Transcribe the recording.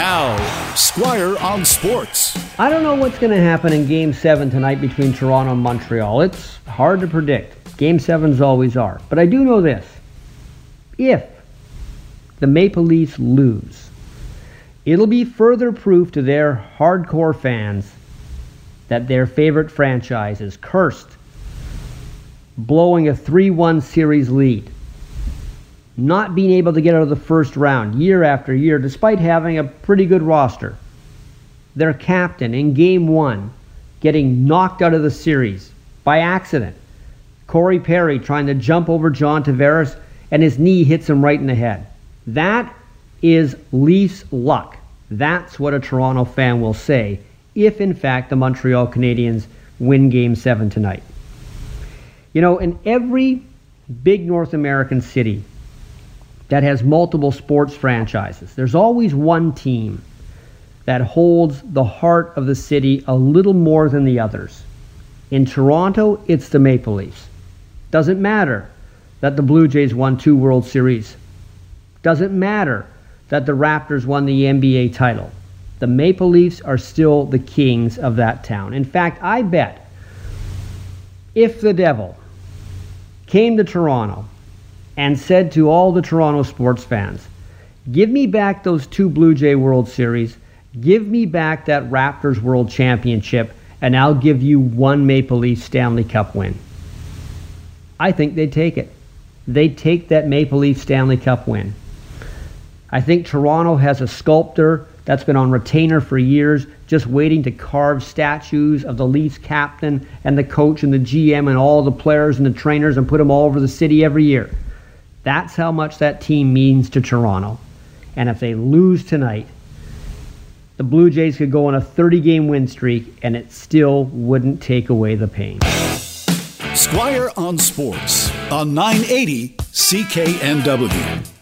Now, Squire on Sports. I don't know what's going to happen in Game 7 tonight between Toronto and Montreal. It's hard to predict. Game 7s always are. But I do know this. If the Maple Leafs lose, it'll be further proof to their hardcore fans that their favorite franchise is cursed, blowing a 3 1 series lead not being able to get out of the first round year after year, despite having a pretty good roster. Their captain in game one getting knocked out of the series by accident. Corey Perry trying to jump over John Tavares, and his knee hits him right in the head. That is Leafs luck. That's what a Toronto fan will say if, in fact, the Montreal Canadiens win Game 7 tonight. You know, in every big North American city, that has multiple sports franchises. There's always one team that holds the heart of the city a little more than the others. In Toronto, it's the Maple Leafs. Doesn't matter that the Blue Jays won two World Series. Doesn't matter that the Raptors won the NBA title. The Maple Leafs are still the kings of that town. In fact, I bet if the devil came to Toronto and said to all the Toronto sports fans, Give me back those two Blue Jay World Series. Give me back that Raptors World Championship, and I'll give you one Maple Leaf Stanley Cup win. I think they'd take it. They'd take that Maple Leaf Stanley Cup win. I think Toronto has a sculptor that's been on retainer for years, just waiting to carve statues of the Leafs captain and the coach and the GM and all the players and the trainers and put them all over the city every year. That's how much that team means to Toronto. And if they lose tonight, the Blue Jays could go on a 30 game win streak and it still wouldn't take away the pain. Squire on Sports on 980 CKNW.